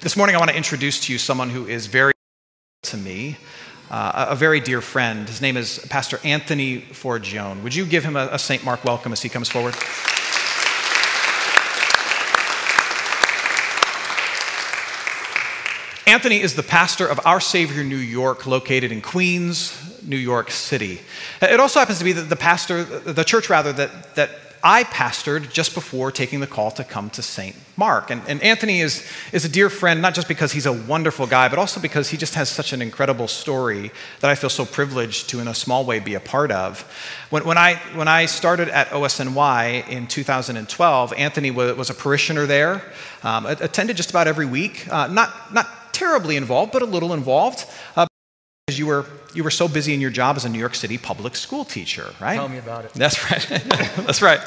This morning, I want to introduce to you someone who is very to me, uh, a very dear friend. His name is Pastor Anthony Forgione. Would you give him a, a St. Mark welcome as he comes forward? Anthony is the pastor of Our Savior New York, located in Queens, New York City. It also happens to be the pastor, the church rather, that, that I pastored just before taking the call to come to St. Mark. And, and, Anthony is, is a dear friend, not just because he's a wonderful guy, but also because he just has such an incredible story that I feel so privileged to, in a small way, be a part of. When, when, I, when I started at OSNY in 2012, Anthony was, was a parishioner there, um, attended just about every week, uh, not, not terribly involved, but a little involved. Uh, because you were, you were so busy in your job as a New York City public school teacher, right? Tell me about it. That's right. That's right.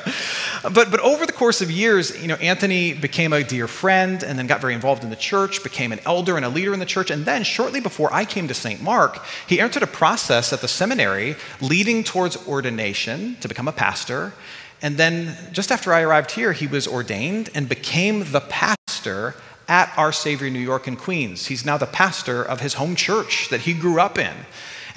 But, but over the course of years, you know, Anthony became a dear friend and then got very involved in the church, became an elder and a leader in the church. And then, shortly before I came to St. Mark, he entered a process at the seminary leading towards ordination to become a pastor. And then, just after I arrived here, he was ordained and became the pastor at Our Savior New York and Queens. He's now the pastor of his home church that he grew up in.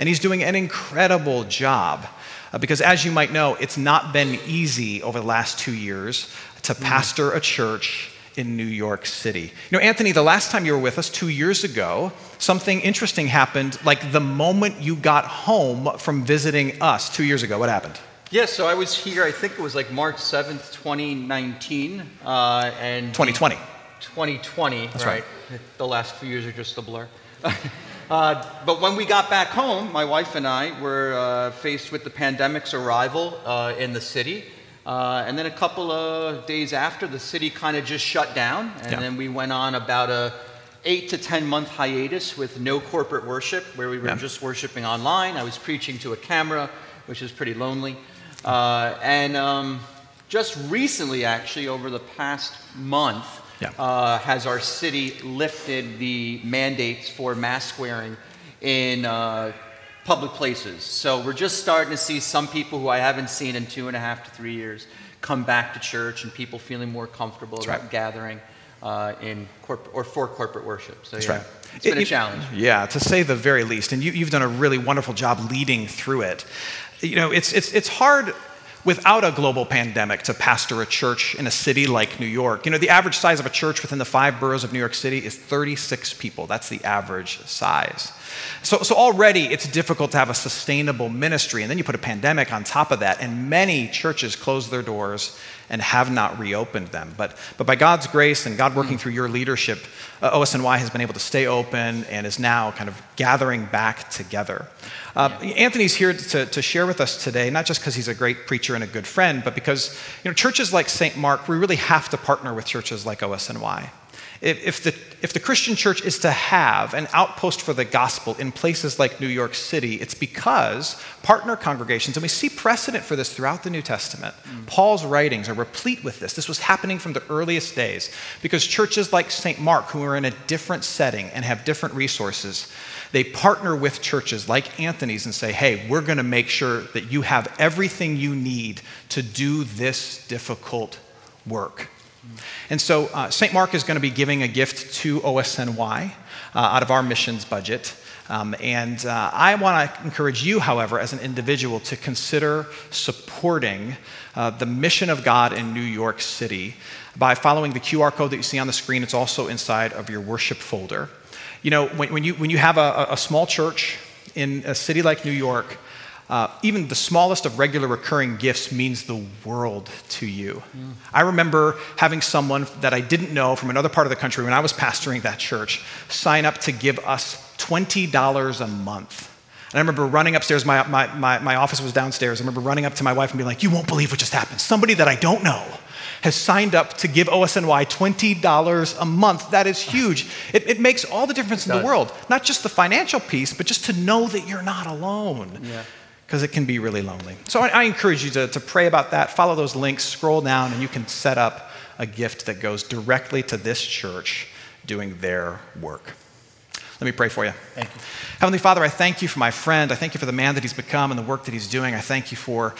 And he's doing an incredible job. Uh, because as you might know, it's not been easy over the last two years to mm. pastor a church in New York City. You know, Anthony, the last time you were with us, two years ago, something interesting happened. Like the moment you got home from visiting us two years ago, what happened? Yeah, so I was here, I think it was like March 7th, 2019. Uh, and 2020. 2020, That's right? right. The last few years are just a blur. uh, but when we got back home, my wife and I were uh, faced with the pandemic's arrival uh, in the city. Uh, and then a couple of days after, the city kind of just shut down. And yeah. then we went on about a eight to 10 month hiatus with no corporate worship, where we were yeah. just worshiping online. I was preaching to a camera, which is pretty lonely. Uh, and um, just recently, actually, over the past month, yeah. uh, has our city lifted the mandates for mask wearing in uh, public places. So we're just starting to see some people who I haven't seen in two and a half to three years come back to church and people feeling more comfortable That's about right. gathering uh, in corp- or for corporate worship. So That's yeah, right. it's been it, a challenge. Yeah, to say the very least. And you, you've done a really wonderful job leading through it. You know, it's, it's, it's hard without a global pandemic to pastor a church in a city like New York. You know, the average size of a church within the five boroughs of New York City is 36 people. That's the average size. So, so already it's difficult to have a sustainable ministry. And then you put a pandemic on top of that, and many churches close their doors and have not reopened them. But, but by God's grace and God working through your leadership, uh, OSNY has been able to stay open and is now kind of gathering back together. Uh, yeah. Anthony's here to, to share with us today, not just because he's a great preacher and a good friend, but because you know, churches like St. Mark, we really have to partner with churches like OSNY. If, if, the, if the Christian church is to have an outpost for the gospel in places like New York City, it's because partner congregations, and we see precedent for this throughout the New Testament. Mm. Paul's writings are replete with this. This was happening from the earliest days because churches like St. Mark, who are in a different setting and have different resources, they partner with churches like Anthony's and say, hey, we're going to make sure that you have everything you need to do this difficult work. And so uh, St. Mark is going to be giving a gift to OSNY uh, out of our missions budget. Um, and uh, I want to encourage you, however, as an individual, to consider supporting uh, the mission of God in New York City by following the QR code that you see on the screen. It's also inside of your worship folder. You know, when, when you, when you have a, a small church in a city like New York, uh, even the smallest of regular recurring gifts means the world to you. Mm. I remember having someone that I didn't know from another part of the country when I was pastoring that church sign up to give us $20 a month. And I remember running upstairs, my, my, my, my office was downstairs. I remember running up to my wife and being like, You won't believe what just happened. Somebody that I don't know has signed up to give OSNY $20 a month. That is huge. It, it makes all the difference in the world. Not just the financial piece, but just to know that you're not alone. Yeah because it can be really lonely. So I, I encourage you to, to pray about that. Follow those links, scroll down, and you can set up a gift that goes directly to this church doing their work. Let me pray for you. Thank you. Heavenly Father, I thank you for my friend. I thank you for the man that he's become and the work that he's doing. I thank you for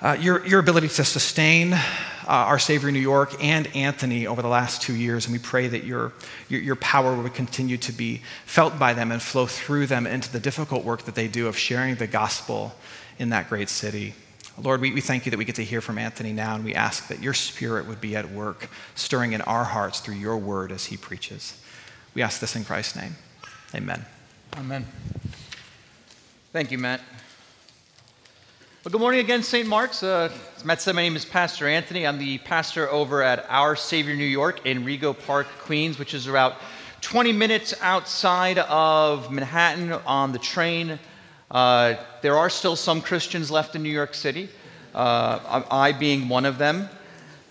uh, your, your ability to sustain uh, our Savior New York and Anthony over the last two years. And we pray that your, your, your power would continue to be felt by them and flow through them into the difficult work that they do of sharing the gospel in that great city. Lord, we, we thank you that we get to hear from Anthony now, and we ask that your spirit would be at work, stirring in our hearts through your word as he preaches. We ask this in Christ's name. Amen. Amen. Thank you, Matt. Well, good morning again, St. Mark's. Uh, as Matt said, my name is Pastor Anthony. I'm the pastor over at Our Savior New York in Rego Park, Queens, which is about 20 minutes outside of Manhattan on the train. Uh, there are still some Christians left in New York City, uh, I being one of them.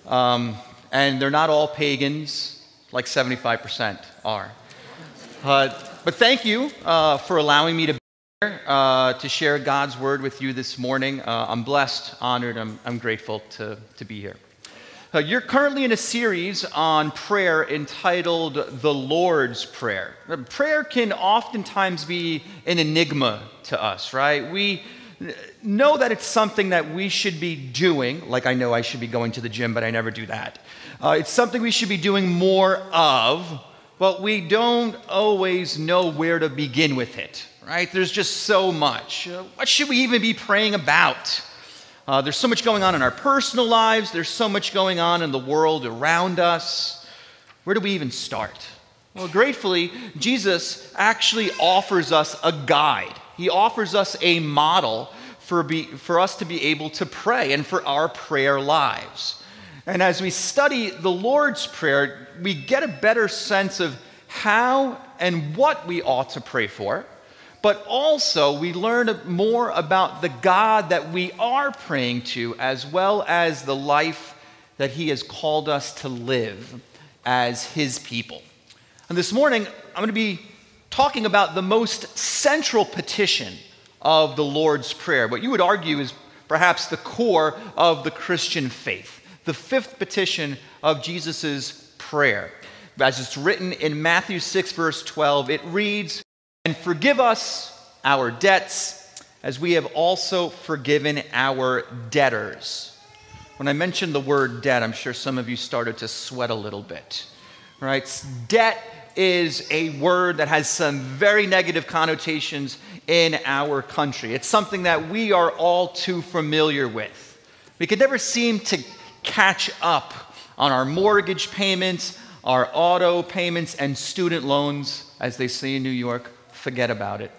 Um, and they're not all pagans, like 75% are. Uh, but thank you uh, for allowing me to uh, to share God's word with you this morning. Uh, I'm blessed, honored, I'm, I'm grateful to, to be here. Uh, you're currently in a series on prayer entitled The Lord's Prayer. Uh, prayer can oftentimes be an enigma to us, right? We know that it's something that we should be doing, like I know I should be going to the gym, but I never do that. Uh, it's something we should be doing more of, but we don't always know where to begin with it right? There's just so much. Uh, what should we even be praying about? Uh, there's so much going on in our personal lives, there's so much going on in the world around us. Where do we even start? Well, gratefully, Jesus actually offers us a guide. He offers us a model for, be, for us to be able to pray and for our prayer lives. And as we study the Lord's Prayer, we get a better sense of how and what we ought to pray for but also we learn more about the God that we are praying to, as well as the life that He has called us to live as His people. And this morning, I'm going to be talking about the most central petition of the Lord's Prayer, what you would argue is perhaps the core of the Christian faith, the fifth petition of Jesus' prayer. As it's written in Matthew 6, verse 12, it reads, and forgive us our debts as we have also forgiven our debtors. When I mentioned the word debt, I'm sure some of you started to sweat a little bit. Right? Debt is a word that has some very negative connotations in our country. It's something that we are all too familiar with. We could never seem to catch up on our mortgage payments, our auto payments, and student loans, as they say in New York forget about it.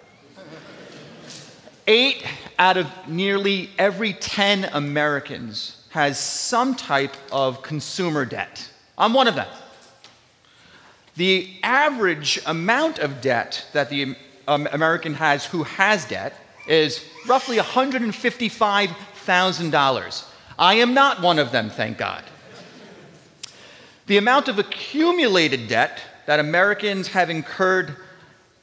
Eight out of nearly every 10 Americans has some type of consumer debt. I'm one of them. The average amount of debt that the um, American has who has debt is roughly $155,000. I am not one of them, thank God. The amount of accumulated debt that Americans have incurred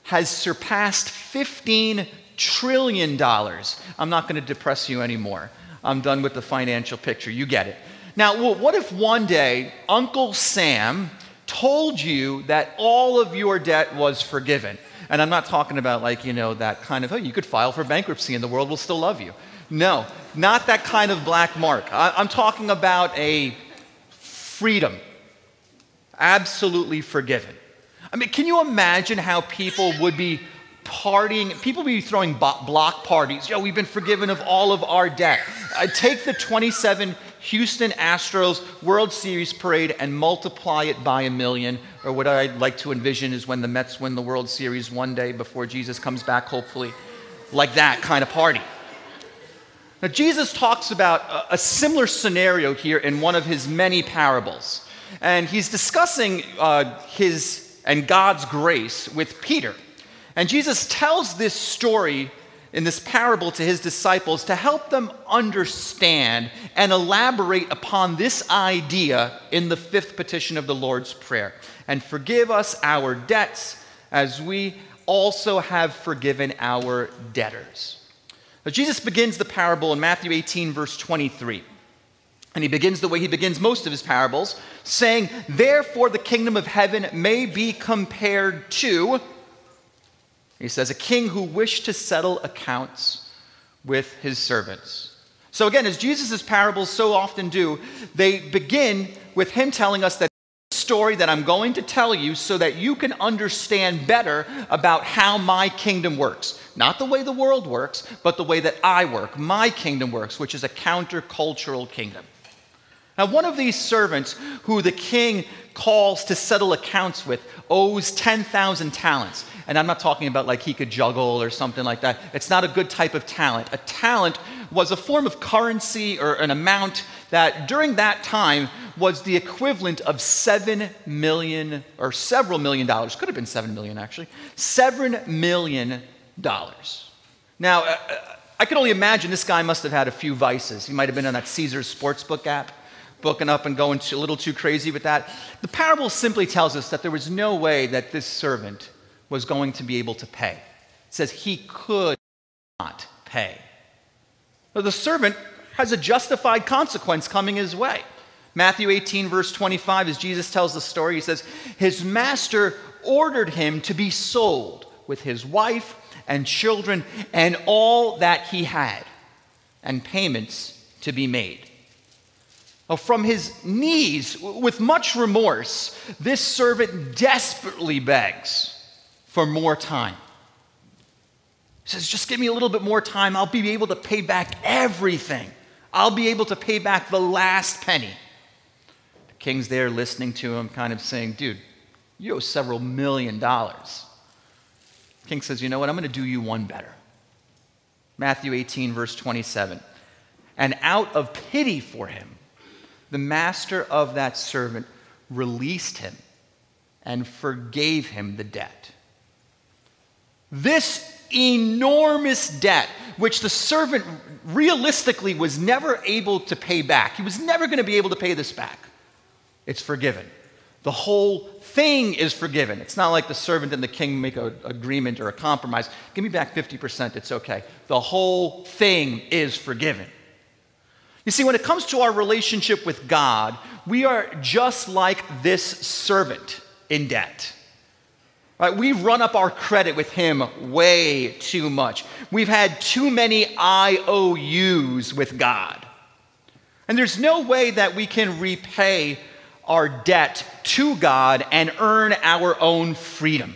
has surpassed $15 trillion. I'm not going to depress you anymore. I'm done with the financial picture. You get it. Now, what if one day Uncle Sam told you that all of your debt was forgiven? And I'm not talking about like, you know, that kind of, oh, you could file for bankruptcy and the world will still love you. No, not that kind of black mark. I'm talking about a freedom, absolutely forgiven. I mean, can you imagine how people would be partying? People would be throwing block parties. Yo, we've been forgiven of all of our debt. Uh, take the 27 Houston Astros World Series parade and multiply it by a million. Or what I'd like to envision is when the Mets win the World Series one day before Jesus comes back, hopefully. Like that kind of party. Now, Jesus talks about a, a similar scenario here in one of his many parables. And he's discussing uh, his and God's grace with Peter. And Jesus tells this story in this parable to his disciples to help them understand and elaborate upon this idea in the fifth petition of the Lord's Prayer. And forgive us our debts as we also have forgiven our debtors. Now, Jesus begins the parable in Matthew 18, verse 23. And he begins the way he begins most of his parables, saying, Therefore, the kingdom of heaven may be compared to, he says, a king who wished to settle accounts with his servants. So, again, as Jesus' parables so often do, they begin with him telling us that story that I'm going to tell you so that you can understand better about how my kingdom works. Not the way the world works, but the way that I work, my kingdom works, which is a countercultural kingdom. Now, one of these servants who the king calls to settle accounts with owes 10,000 talents. And I'm not talking about like he could juggle or something like that. It's not a good type of talent. A talent was a form of currency or an amount that during that time was the equivalent of 7 million or several million dollars. Could have been 7 million actually. 7 million dollars. Now, uh, uh, I can only imagine this guy must have had a few vices. He might have been on that Caesars Sportsbook app booking up and going a little too crazy with that. The parable simply tells us that there was no way that this servant was going to be able to pay. It says he could not pay. The servant has a justified consequence coming his way. Matthew 18, verse 25, as Jesus tells the story, he says, His master ordered him to be sold with his wife and children and all that he had, and payments to be made. Oh, from his knees, with much remorse, this servant desperately begs for more time. He says, Just give me a little bit more time. I'll be able to pay back everything. I'll be able to pay back the last penny. The king's there listening to him, kind of saying, Dude, you owe several million dollars. The king says, You know what? I'm going to do you one better. Matthew 18, verse 27. And out of pity for him, the master of that servant released him and forgave him the debt. This enormous debt, which the servant realistically was never able to pay back, he was never going to be able to pay this back. It's forgiven. The whole thing is forgiven. It's not like the servant and the king make an agreement or a compromise. Give me back 50%, it's okay. The whole thing is forgiven. You see, when it comes to our relationship with God, we are just like this servant in debt. Right? We've run up our credit with him way too much. We've had too many IOUs with God. And there's no way that we can repay our debt to God and earn our own freedom.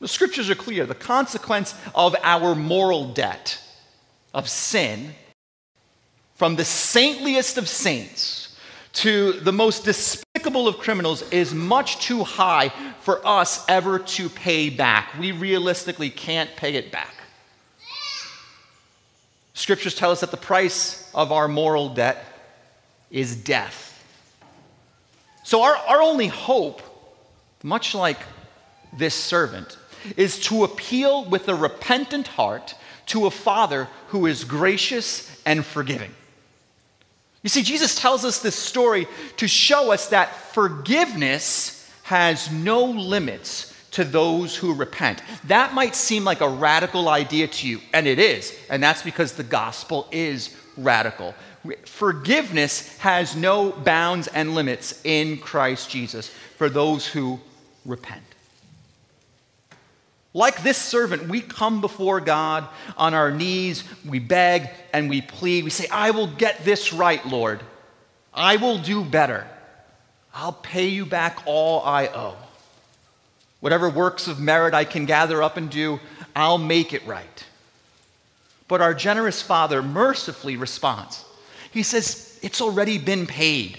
The scriptures are clear. The consequence of our moral debt, of sin, from the saintliest of saints to the most despicable of criminals is much too high for us ever to pay back. We realistically can't pay it back. Scriptures tell us that the price of our moral debt is death. So, our, our only hope, much like this servant, is to appeal with a repentant heart to a Father who is gracious and forgiving. You see, Jesus tells us this story to show us that forgiveness has no limits to those who repent. That might seem like a radical idea to you, and it is, and that's because the gospel is radical. Forgiveness has no bounds and limits in Christ Jesus for those who repent. Like this servant, we come before God on our knees, we beg and we plead. We say, I will get this right, Lord. I will do better. I'll pay you back all I owe. Whatever works of merit I can gather up and do, I'll make it right. But our generous Father mercifully responds. He says, It's already been paid.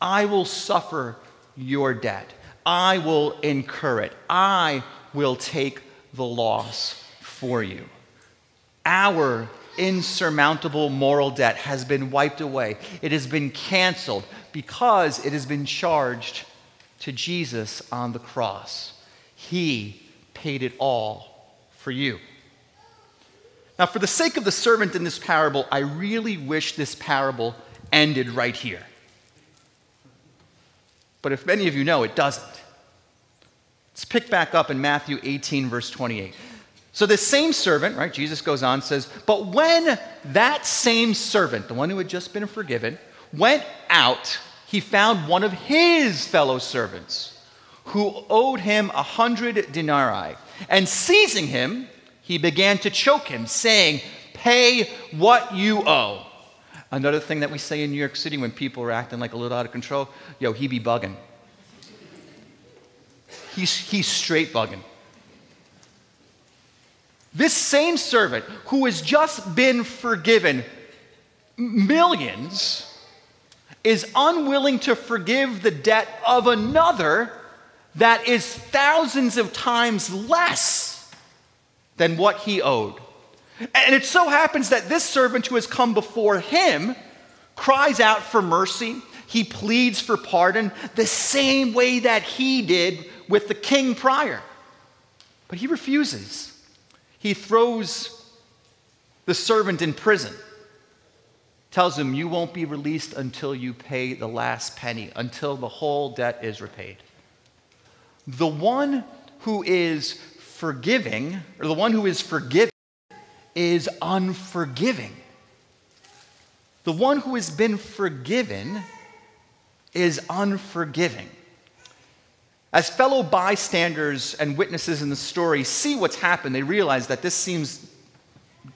I will suffer your debt. I will incur it. I will take the loss for you. Our insurmountable moral debt has been wiped away, it has been canceled because it has been charged to Jesus on the cross. He paid it all for you. Now, for the sake of the servant in this parable, I really wish this parable ended right here. But if many of you know, it doesn't. Let's pick back up in Matthew 18, verse 28. So, this same servant, right, Jesus goes on, says, But when that same servant, the one who had just been forgiven, went out, he found one of his fellow servants who owed him a hundred denarii. And seizing him, he began to choke him, saying, Pay what you owe. Another thing that we say in New York City when people are acting like a little out of control yo, he be bugging. He's, he's straight bugging. This same servant who has just been forgiven millions is unwilling to forgive the debt of another that is thousands of times less than what he owed. And it so happens that this servant who has come before him cries out for mercy. He pleads for pardon the same way that he did with the king prior. But he refuses. He throws the servant in prison, tells him, You won't be released until you pay the last penny, until the whole debt is repaid. The one who is forgiving, or the one who is forgiven, is unforgiving. The one who has been forgiven is unforgiving. As fellow bystanders and witnesses in the story see what's happened, they realize that this seems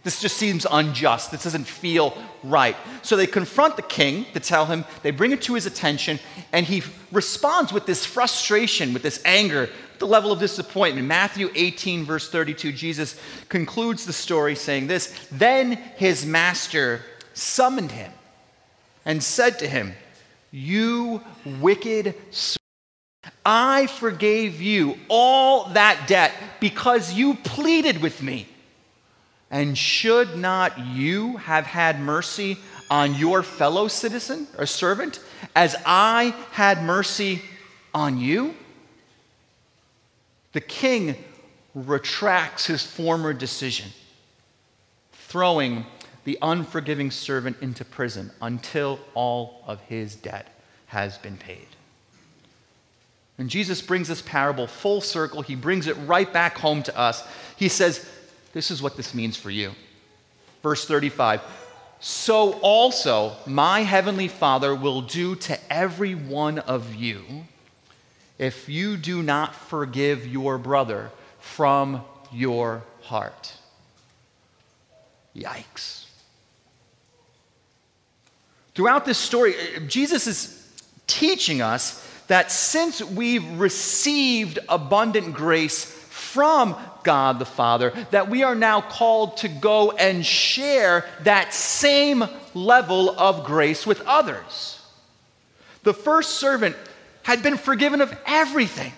this just seems unjust. This doesn't feel right. So they confront the king to tell him, they bring it to his attention, and he responds with this frustration, with this anger, the level of disappointment. Matthew 18, verse 32, Jesus concludes the story saying this Then his master summoned him and said to him, You wicked. I forgave you all that debt because you pleaded with me. And should not you have had mercy on your fellow citizen or servant as I had mercy on you? The king retracts his former decision, throwing the unforgiving servant into prison until all of his debt has been paid. And Jesus brings this parable full circle. He brings it right back home to us. He says, This is what this means for you. Verse 35 So also my heavenly Father will do to every one of you if you do not forgive your brother from your heart. Yikes. Throughout this story, Jesus is teaching us that since we've received abundant grace from God the Father, that we are now called to go and share that same level of grace with others. The first servant had been forgiven of everything.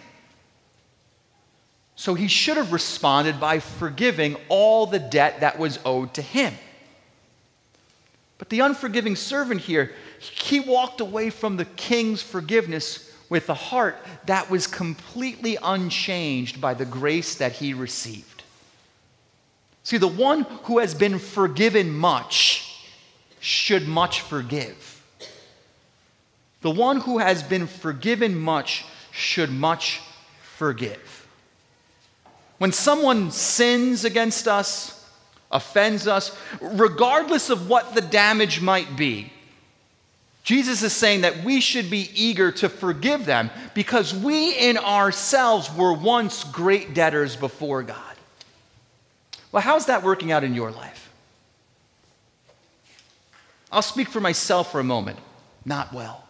So he should have responded by forgiving all the debt that was owed to him. But the unforgiving servant here, he walked away from the king's forgiveness with a heart that was completely unchanged by the grace that he received. See, the one who has been forgiven much should much forgive. The one who has been forgiven much should much forgive. When someone sins against us, offends us, regardless of what the damage might be, Jesus is saying that we should be eager to forgive them because we in ourselves were once great debtors before God. Well, how's that working out in your life? I'll speak for myself for a moment. Not well.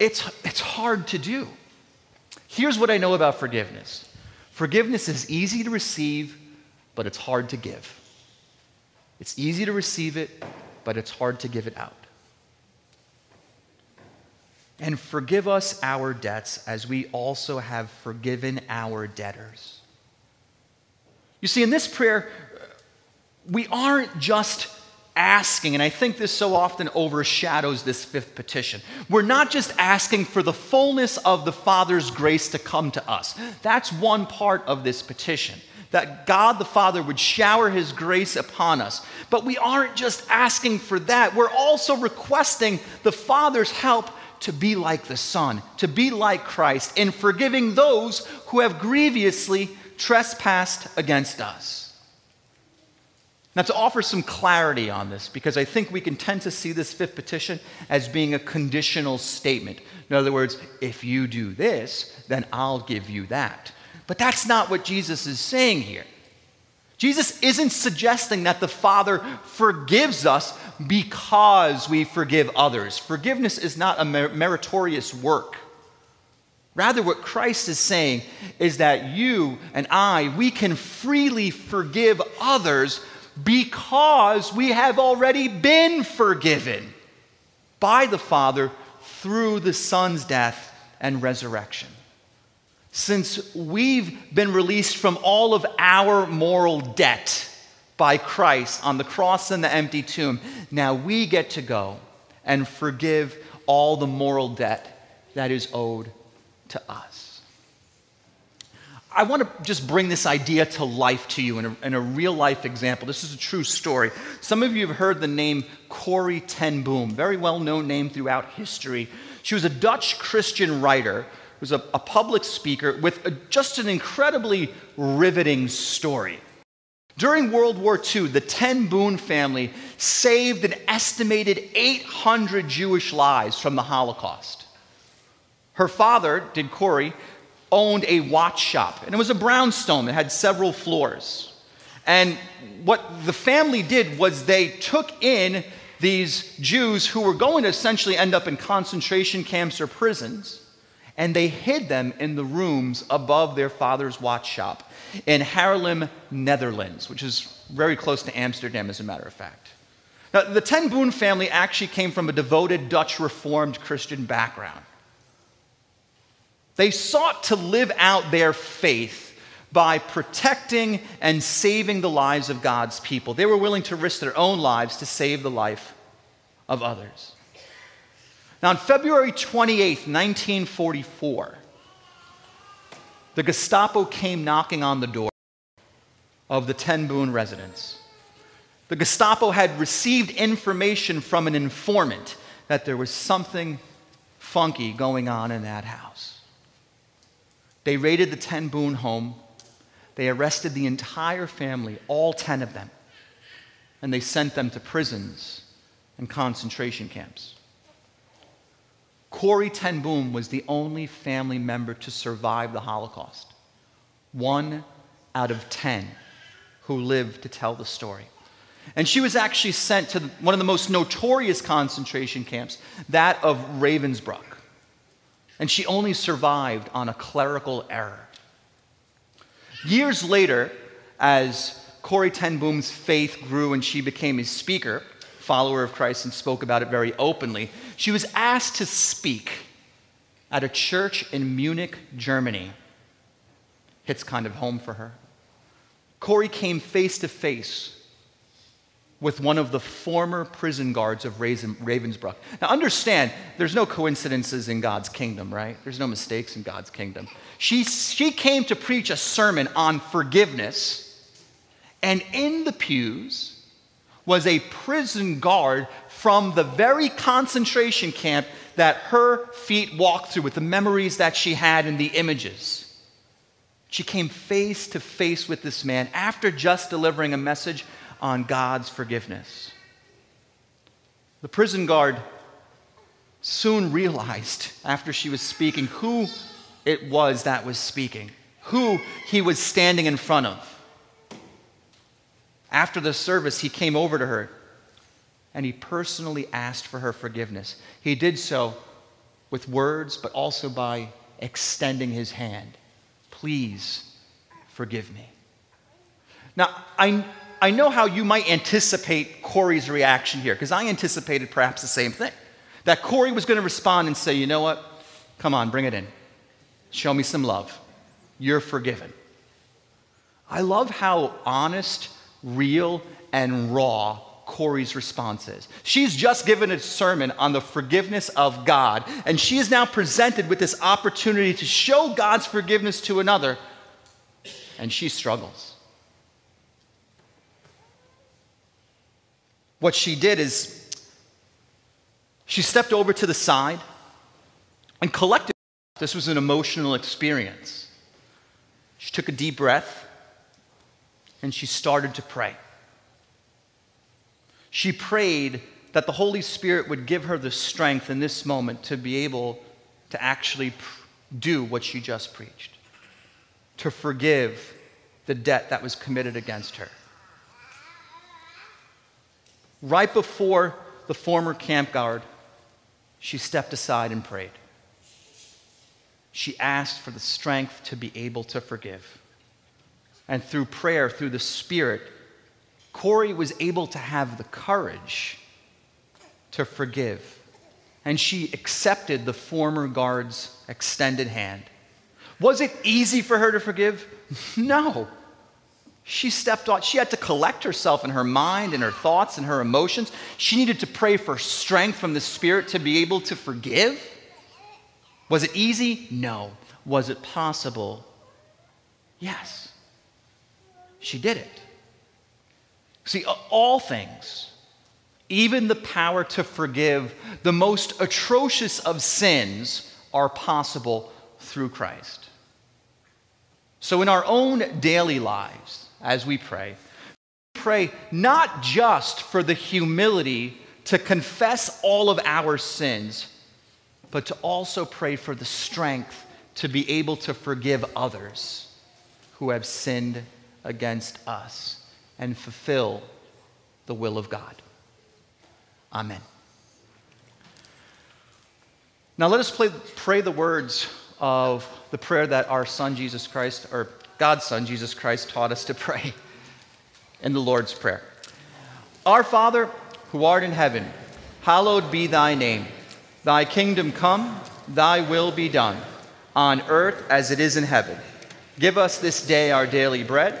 It's, it's hard to do. Here's what I know about forgiveness forgiveness is easy to receive, but it's hard to give. It's easy to receive it, but it's hard to give it out. And forgive us our debts as we also have forgiven our debtors. You see, in this prayer, we aren't just asking, and I think this so often overshadows this fifth petition. We're not just asking for the fullness of the Father's grace to come to us. That's one part of this petition that God the Father would shower his grace upon us. But we aren't just asking for that, we're also requesting the Father's help to be like the Son, to be like Christ in forgiving those who have grievously trespassed against us. Now, to offer some clarity on this, because I think we can tend to see this fifth petition as being a conditional statement. In other words, if you do this, then I'll give you that. But that's not what Jesus is saying here. Jesus isn't suggesting that the Father forgives us because we forgive others. Forgiveness is not a meritorious work. Rather, what Christ is saying is that you and I, we can freely forgive others because we have already been forgiven by the Father through the Son's death and resurrection. Since we've been released from all of our moral debt by Christ on the cross and the empty tomb, now we get to go and forgive all the moral debt that is owed to us. I want to just bring this idea to life to you in a, in a, real life example. This is a true story. Some of you have heard the name Corrie ten Boom, very well known name throughout history. She was a Dutch Christian writer, was a, a public speaker with a, just an incredibly riveting story. During World War II, the Ten Boom family saved an estimated 800 Jewish lives from the Holocaust. Her father, did Corrie, owned a watch shop, and it was a brownstone that had several floors. And what the family did was they took in these Jews who were going to essentially end up in concentration camps or prisons, and they hid them in the rooms above their father's watch shop in Haarlem, Netherlands, which is very close to Amsterdam, as a matter of fact. Now, the Ten Boom family actually came from a devoted Dutch Reformed Christian background. They sought to live out their faith by protecting and saving the lives of God's people. They were willing to risk their own lives to save the life of others. Now, on February 28, 1944, the Gestapo came knocking on the door of the Ten Boom residence. The Gestapo had received information from an informant that there was something funky going on in that house. They raided the Ten Boom home. They arrested the entire family, all 10 of them, and they sent them to prisons and concentration camps. Corrie Ten Boom was the only family member to survive the Holocaust. One out of 10 who lived to tell the story. And she was actually sent to one of the most notorious concentration camps, that of Ravensbrück and she only survived on a clerical error. Years later, as Corrie Ten Boom's faith grew and she became a speaker, follower of Christ, and spoke about it very openly, she was asked to speak at a church in Munich, Germany. Hits kind of home for her. Corrie came face to face with one of the former prison guards of Ravensbrück. Now, understand, there's no coincidences in God's kingdom, right? There's no mistakes in God's kingdom. She, she came to preach a sermon on forgiveness, and in the pews was a prison guard from the very concentration camp that her feet walked through with the memories that she had and the images. She came face to face with this man after just delivering a message on God's forgiveness. The prison guard soon realized, after she was speaking, who it was that was speaking, who he was standing in front of. After the service, he came over to her and he personally asked for her forgiveness. He did so with words, but also by extending his hand. Please forgive me. Now, I, I know how you might anticipate Corrie's reaction here, because I anticipated perhaps the same thing. That Corrie was going to respond and say, you know what? Come on, bring it in. Show me some love. You're forgiven. I love how honest, real, and raw Corrie's response is. She's just given a sermon on the forgiveness of God, and she is now presented with this opportunity to show God's forgiveness to another, and she struggles. What she did is she stepped over to the side and collected. This was an emotional experience. She took a deep breath and she started to pray. She prayed that the Holy Spirit would give her the strength in this moment to be able to actually do what she just preached to forgive the debt that was committed against her. Right before the former camp guard, she stepped aside and prayed. She asked for the strength to be able to forgive. And through prayer, through the Spirit, Corrie was able to have the courage to forgive. And she accepted the former guard's extended hand. Was it easy for her to forgive? No. She stepped on, she had to collect herself in her mind and her thoughts and her emotions. She needed to pray for strength from the Spirit to be able to forgive. Was it easy? No. Was it possible? Yes. She did it. See, all things, even the power to forgive the most atrocious of sins, are possible through Christ. So, in our own daily lives, as we pray. Pray not just for the humility to confess all of our sins, but to also pray for the strength to be able to forgive others who have sinned against us and fulfill the will of God. Amen. Now let us play, pray the words of the prayer that our Son Jesus Christ, or God's Son, Jesus Christ, taught us to pray in the Lord's Prayer. Our Father, who art in heaven, hallowed be thy name. Thy kingdom come, thy will be done, on earth as it is in heaven. Give us this day our daily bread,